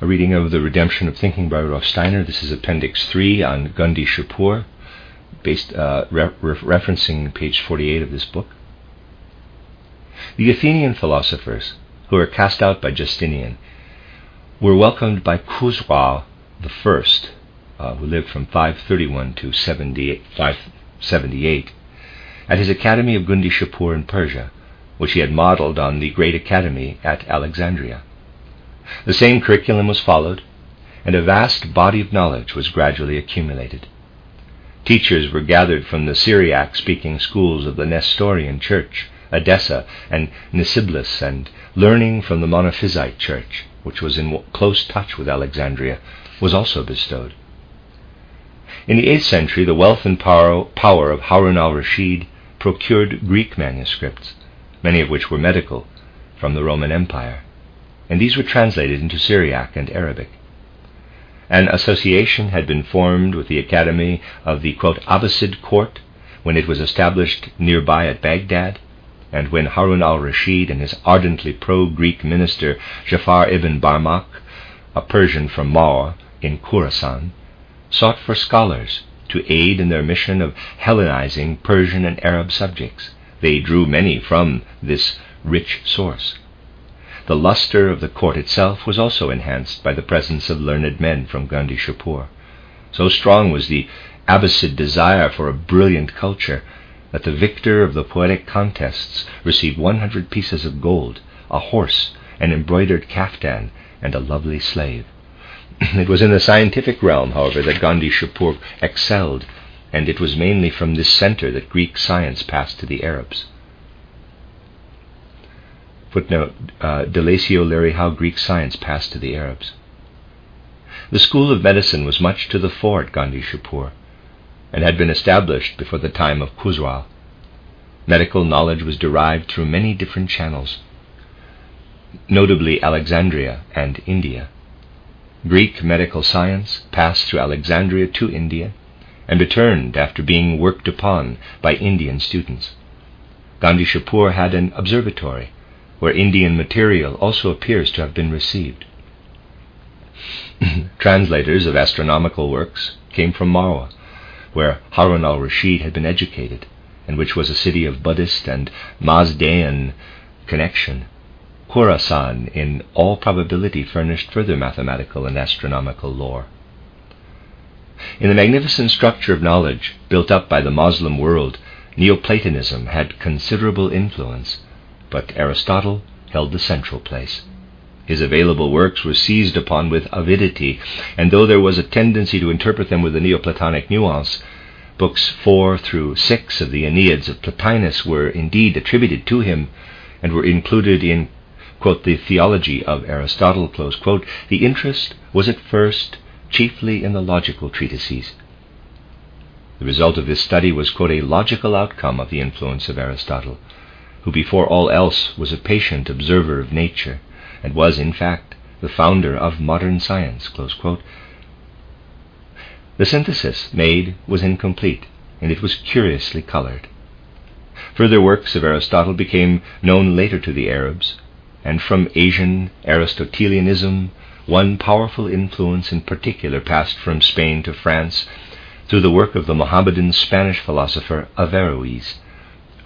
A reading of The Redemption of Thinking by Rudolf Steiner. This is Appendix 3 on Gandhi Shapur, based, uh, re- referencing page 48 of this book. The Athenian philosophers, who were cast out by Justinian, were welcomed by Khusrau First, uh, who lived from 531 to 578, at his academy of Gundi Shapur in Persia, which he had modeled on the great academy at Alexandria. The same curriculum was followed, and a vast body of knowledge was gradually accumulated. Teachers were gathered from the Syriac speaking schools of the Nestorian Church, Edessa, and Nisibis, and learning from the Monophysite Church, which was in close touch with Alexandria, was also bestowed. In the 8th century, the wealth and power of Harun al Rashid procured Greek manuscripts, many of which were medical, from the Roman Empire, and these were translated into Syriac and Arabic. An association had been formed with the Academy of the quote, Abbasid court when it was established nearby at Baghdad, and when Harun al Rashid and his ardently pro Greek minister Jafar ibn Barmak, a Persian from Maur in Khorasan, sought for scholars to aid in their mission of Hellenizing Persian and Arab subjects. They drew many from this rich source. The luster of the court itself was also enhanced by the presence of learned men from Gandhi Shapur. So strong was the Abbasid desire for a brilliant culture that the victor of the poetic contests received 100 pieces of gold, a horse, an embroidered kaftan, and a lovely slave. it was in the scientific realm, however, that Gandhi Shapur excelled, and it was mainly from this center that Greek science passed to the Arabs. Footnote uh, De Lacy O'Leary How Greek Science Passed to the Arabs. The School of Medicine was much to the fore at Gandhi Shapur and had been established before the time of Khusrau. Medical knowledge was derived through many different channels, notably Alexandria and India. Greek medical science passed through Alexandria to India and returned after being worked upon by Indian students. Gandhi Shapur had an observatory where Indian material also appears to have been received. Translators of astronomical works came from Marwa, where Harun al Rashid had been educated, and which was a city of Buddhist and Mazdaean connection. Khorasan, in all probability, furnished further mathematical and astronomical lore. In the magnificent structure of knowledge built up by the Moslem world, Neoplatonism had considerable influence, but Aristotle held the central place. His available works were seized upon with avidity, and though there was a tendency to interpret them with a Neoplatonic nuance, books four through six of the Enneads of Plotinus were indeed attributed to him and were included in quote, the theology of Aristotle, quote, the interest was at first chiefly in the logical treatises. The result of this study was, quote, a logical outcome of the influence of Aristotle, who before all else was a patient observer of nature and was, in fact, the founder of modern science. The synthesis made was incomplete, and it was curiously colored. Further works of Aristotle became known later to the Arabs, and from Asian Aristotelianism, one powerful influence in particular passed from Spain to France through the work of the Mohammedan Spanish philosopher Averroes,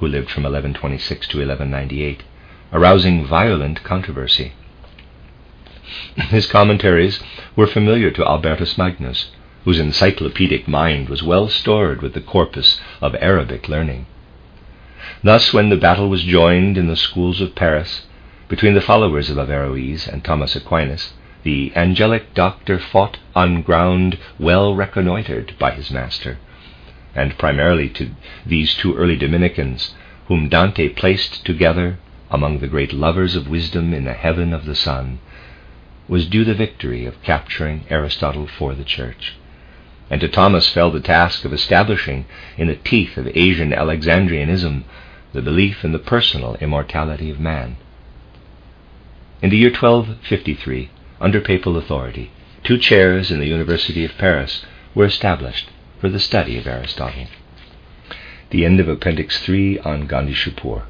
who lived from 1126 to 1198, arousing violent controversy. His commentaries were familiar to Albertus Magnus, whose encyclopedic mind was well stored with the corpus of Arabic learning. Thus, when the battle was joined in the schools of Paris between the followers of Averroes and Thomas Aquinas, the angelic doctor fought on ground well reconnoitered by his master, and primarily to these two early Dominicans, whom Dante placed together among the great lovers of wisdom in the heaven of the sun, was due the victory of capturing Aristotle for the Church. and to Thomas fell the task of establishing in the teeth of Asian Alexandrianism the belief in the personal immortality of man. In the year 1253, under papal authority, two chairs in the University of Paris were established for the study of Aristotle. The end of Appendix 3 on Gandhi Shapur.